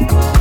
Bye.